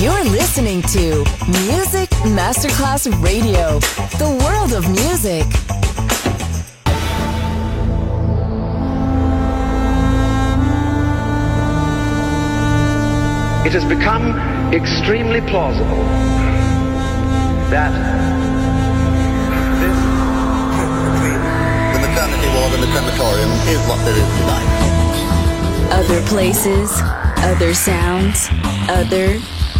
You're listening to Music Masterclass Radio, the world of music. It has become extremely plausible that this between the maternity ward and the crematorium is what there is tonight. Other places, other sounds, other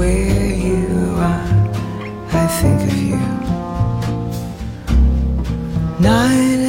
Where you are. I think of you night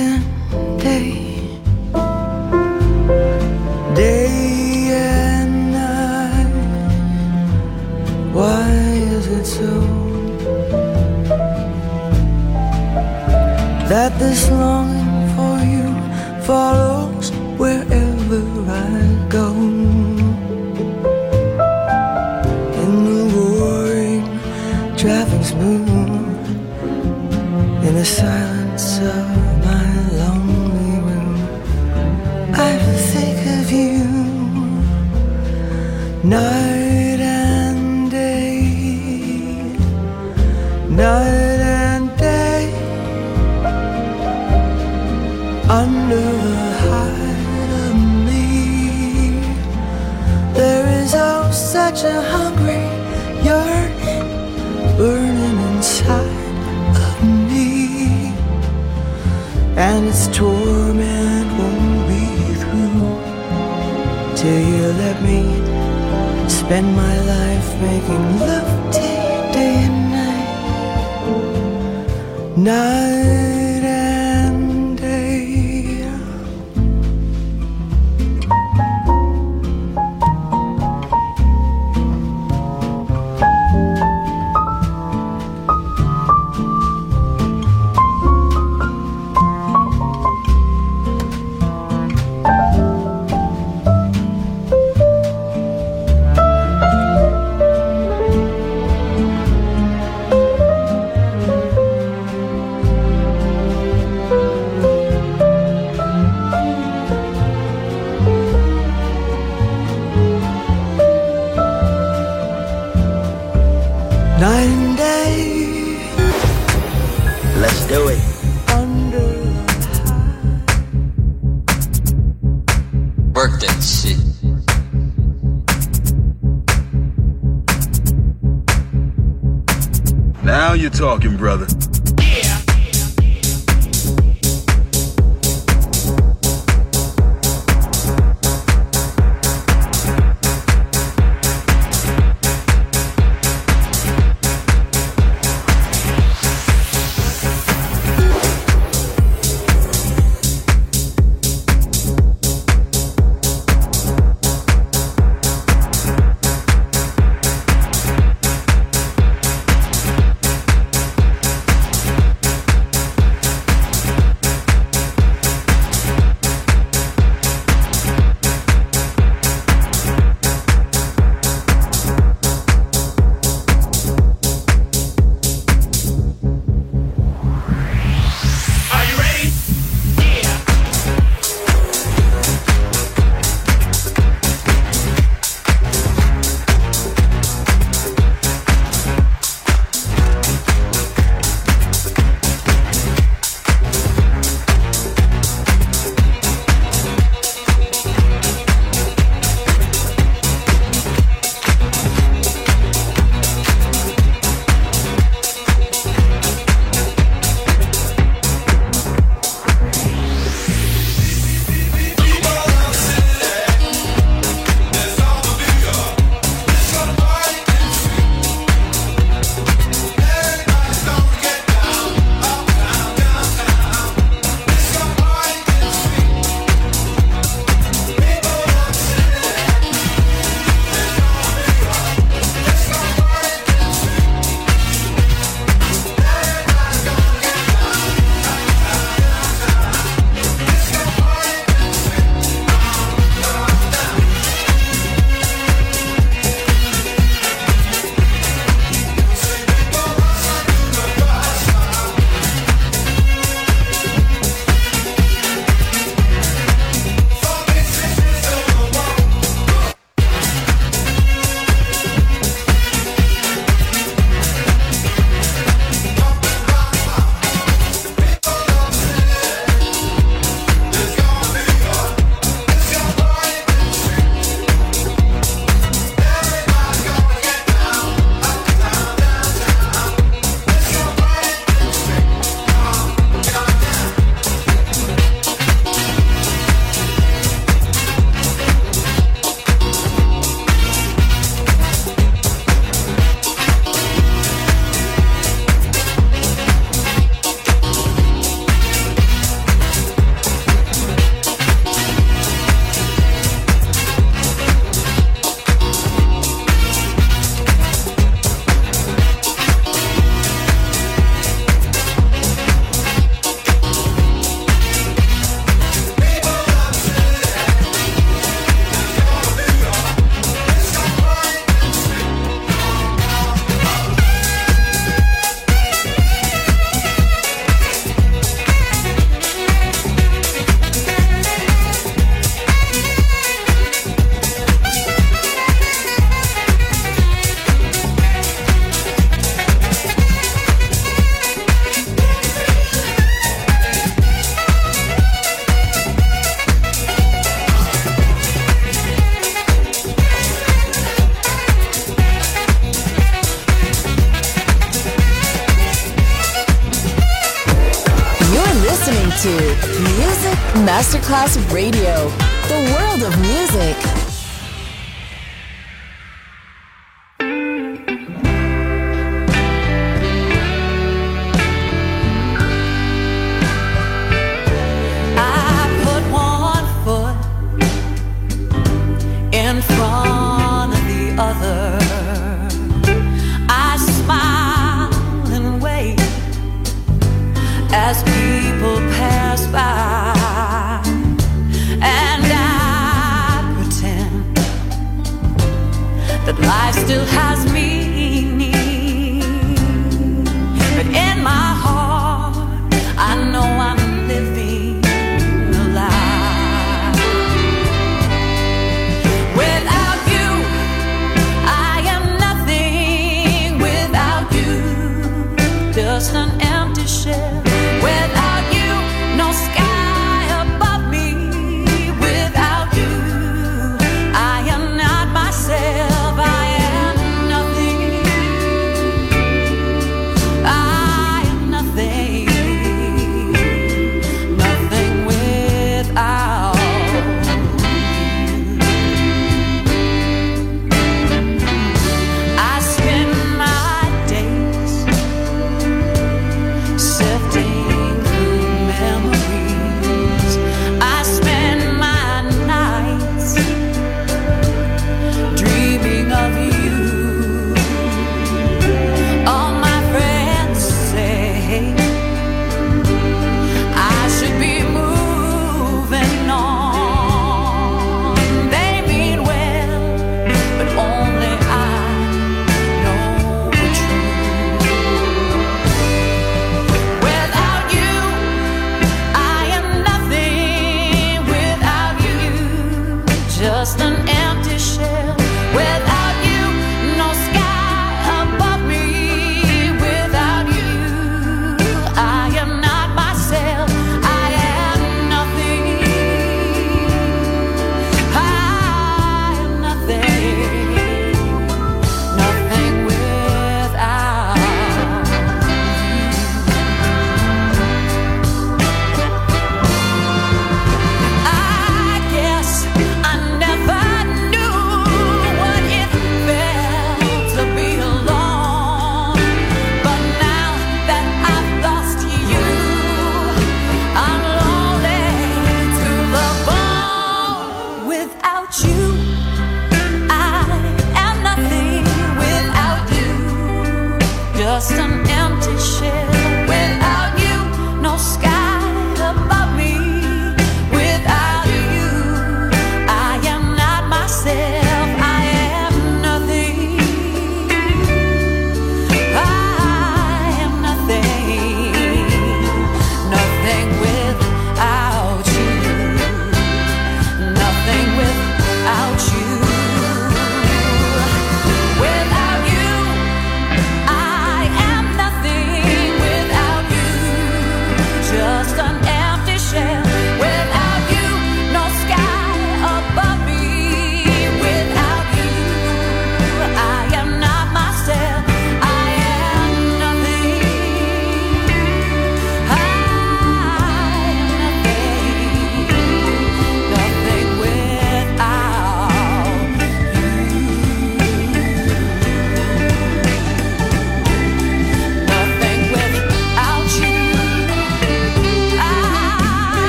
Radio,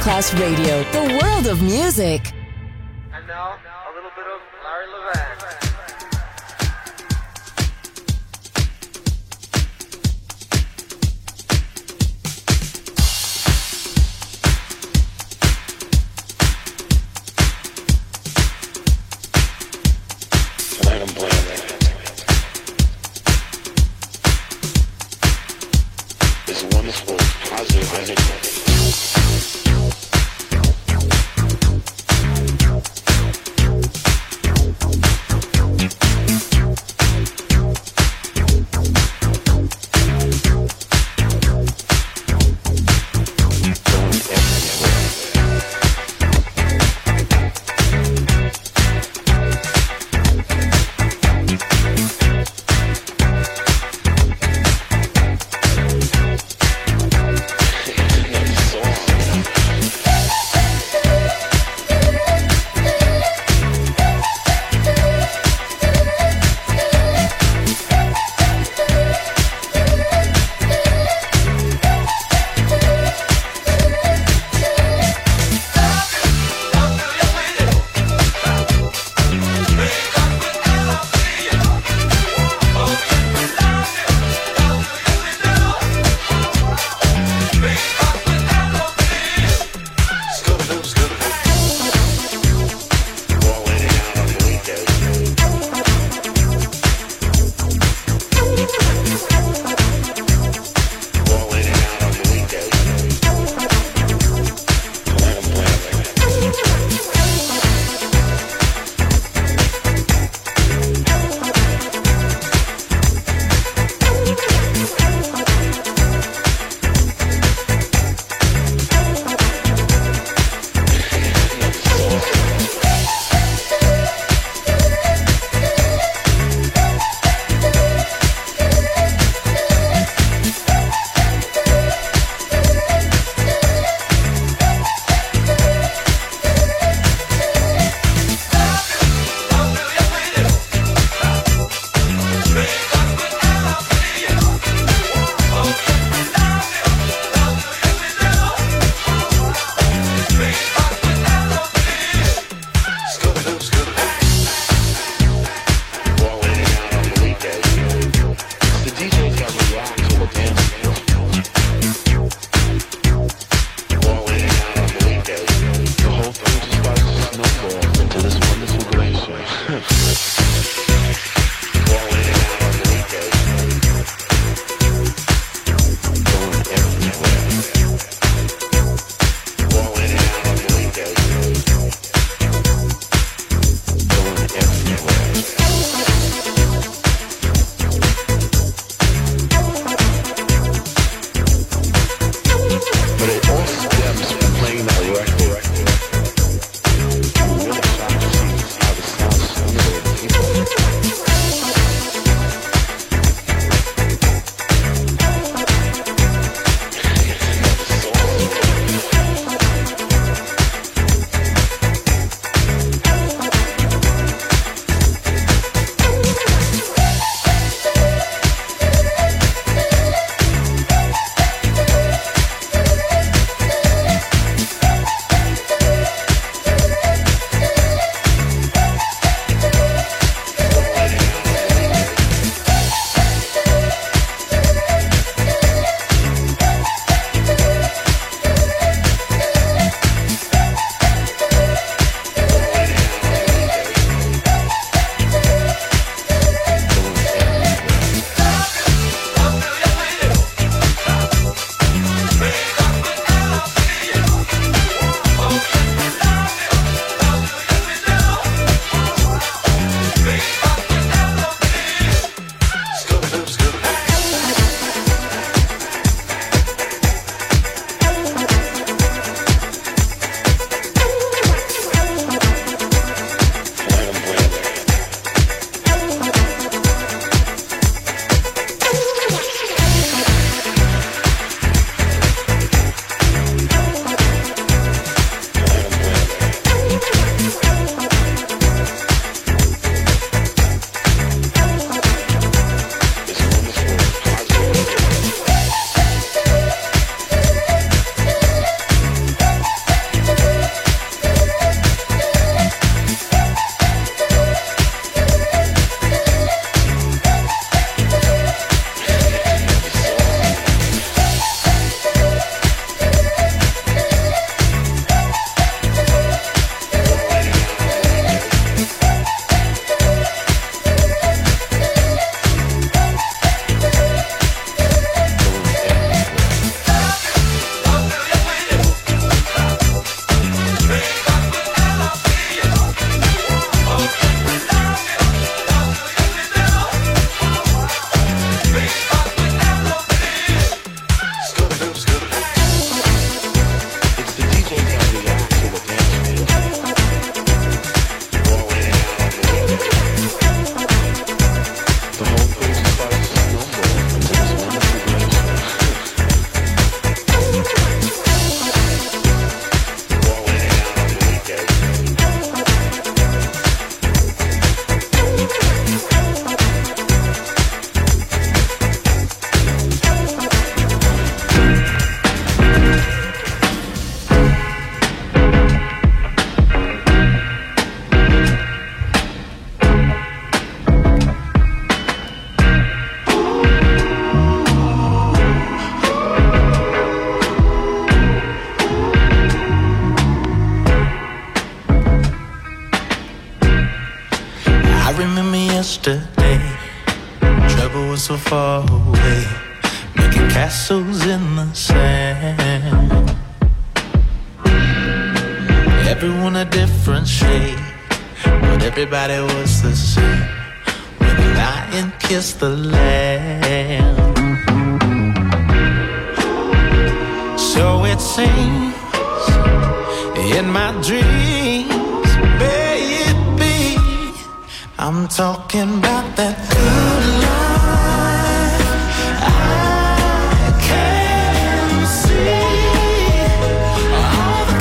Masterclass Radio, yesterday. Trouble was so far away, making castles in the sand. Everyone a different shade, but everybody was the same. When the lion kissed the lamb. So it seems in my dreams, I'm talking about that good life. I can see all the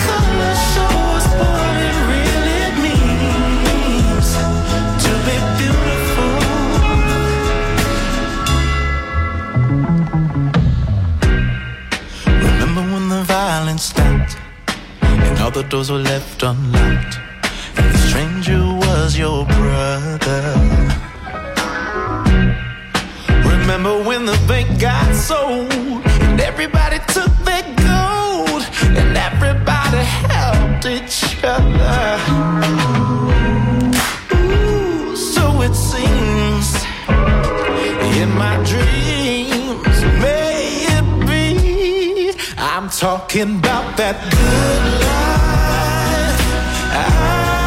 what it really means to be beautiful. Remember when the violence stopped and all the doors were left unlocked, was your brother. Remember when the bank got sold and everybody took their gold and everybody helped each other. Ooh, so it seems in my dreams, may it be. I'm talking about that good life. I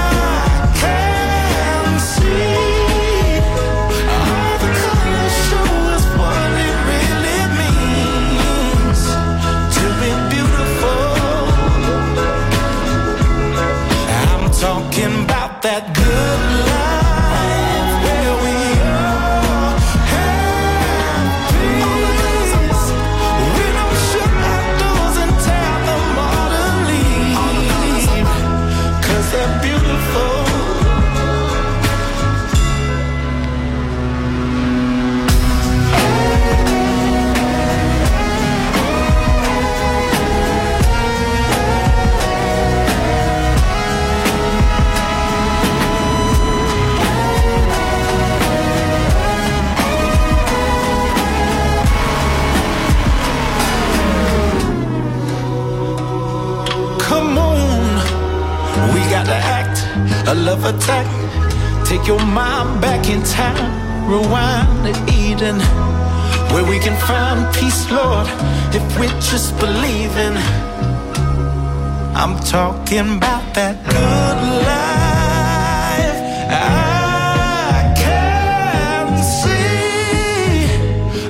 talking about that good life. I can see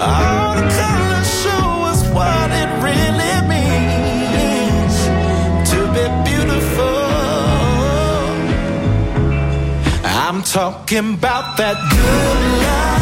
all the colors show us what it really means to be beautiful. I'm talking about that good life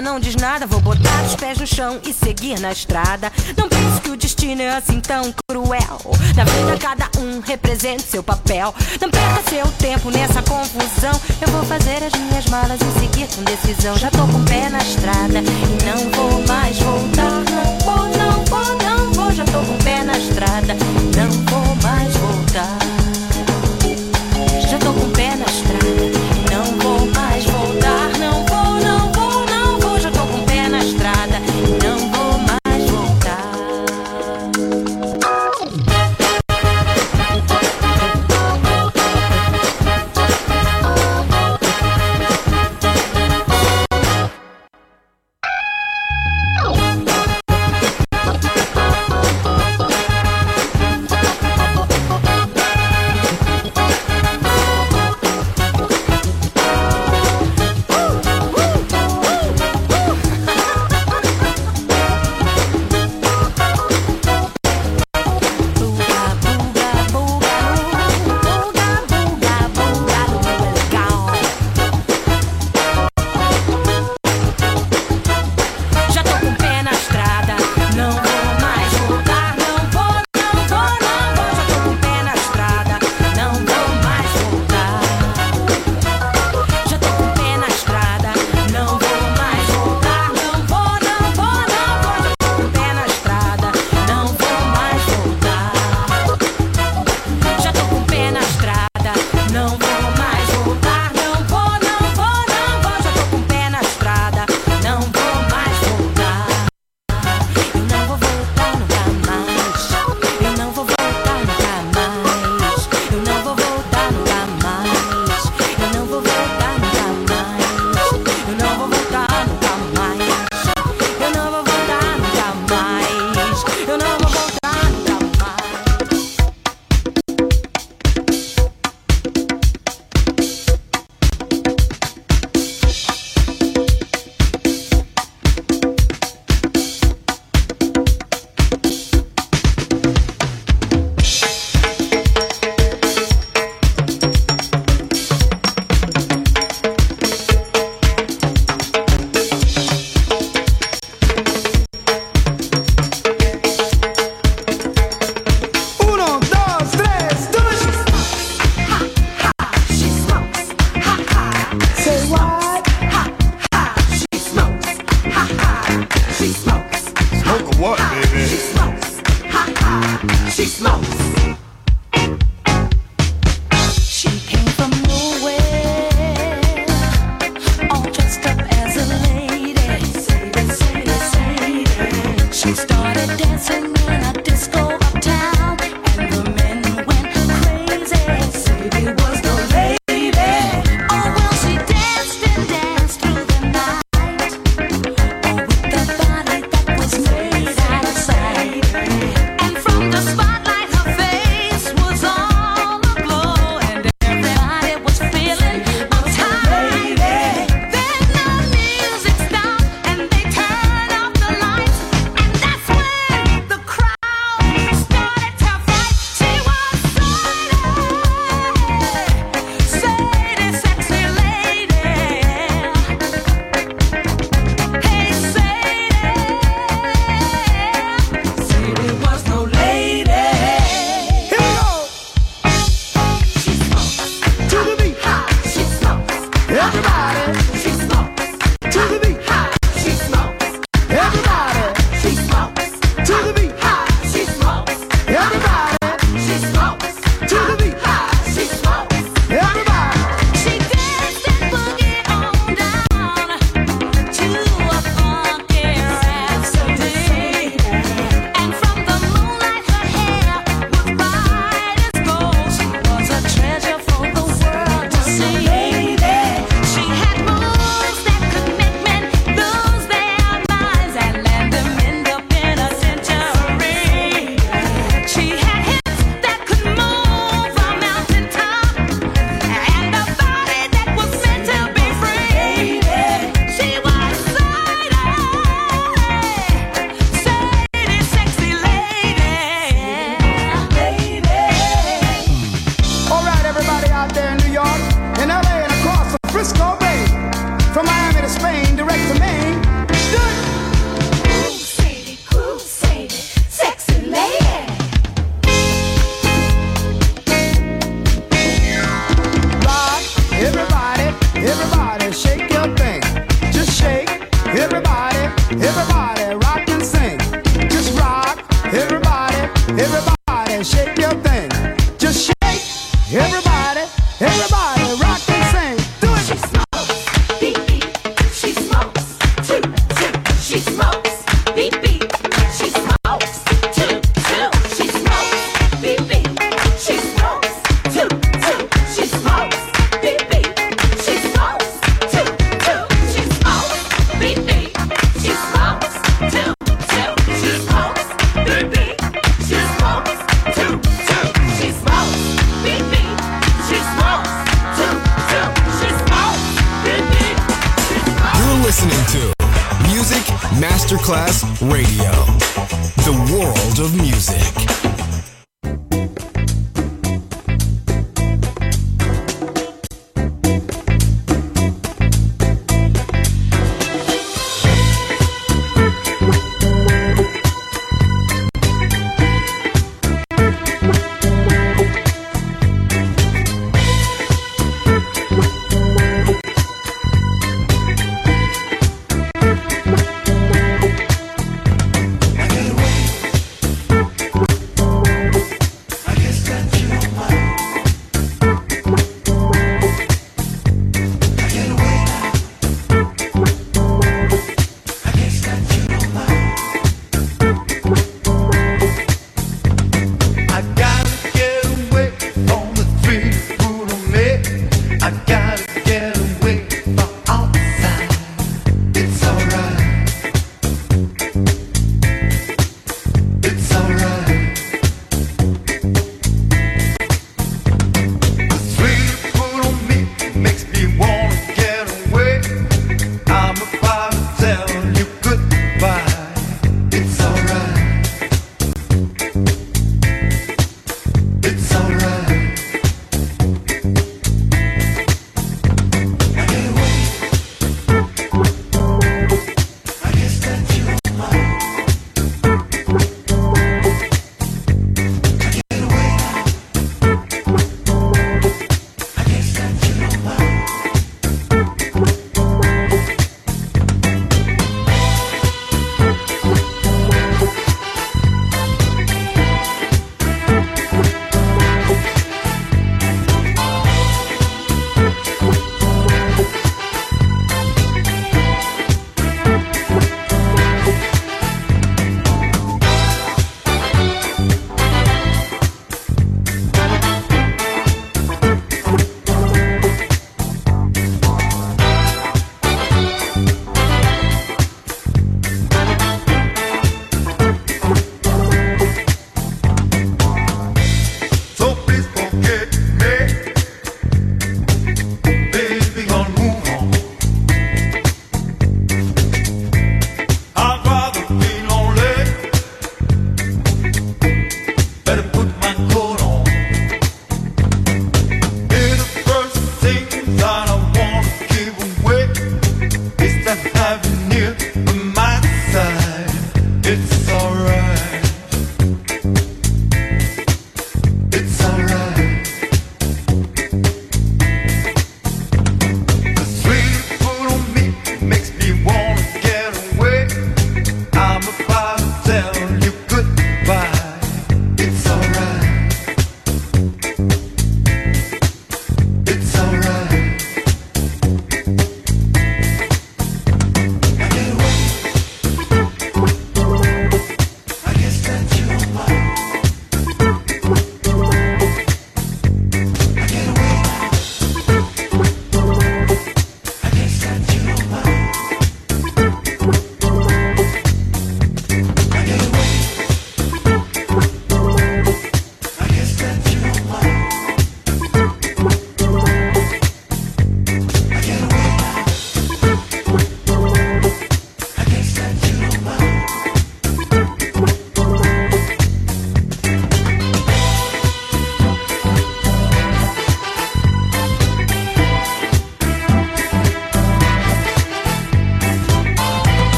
não diz nada. Vou botar os pés no chão e seguir na estrada. Não penso que o destino é assim tão cruel. Na vida, cada um representa seu papel. Não perca seu tempo nessa confusão. Eu vou fazer as minhas malas e seguir com decisão. Já tô com o pé na estrada e não vou mais voltar. Não vou, não vou, não vou. Já tô com o pé na estrada.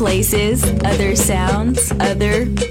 Places, other sounds, other.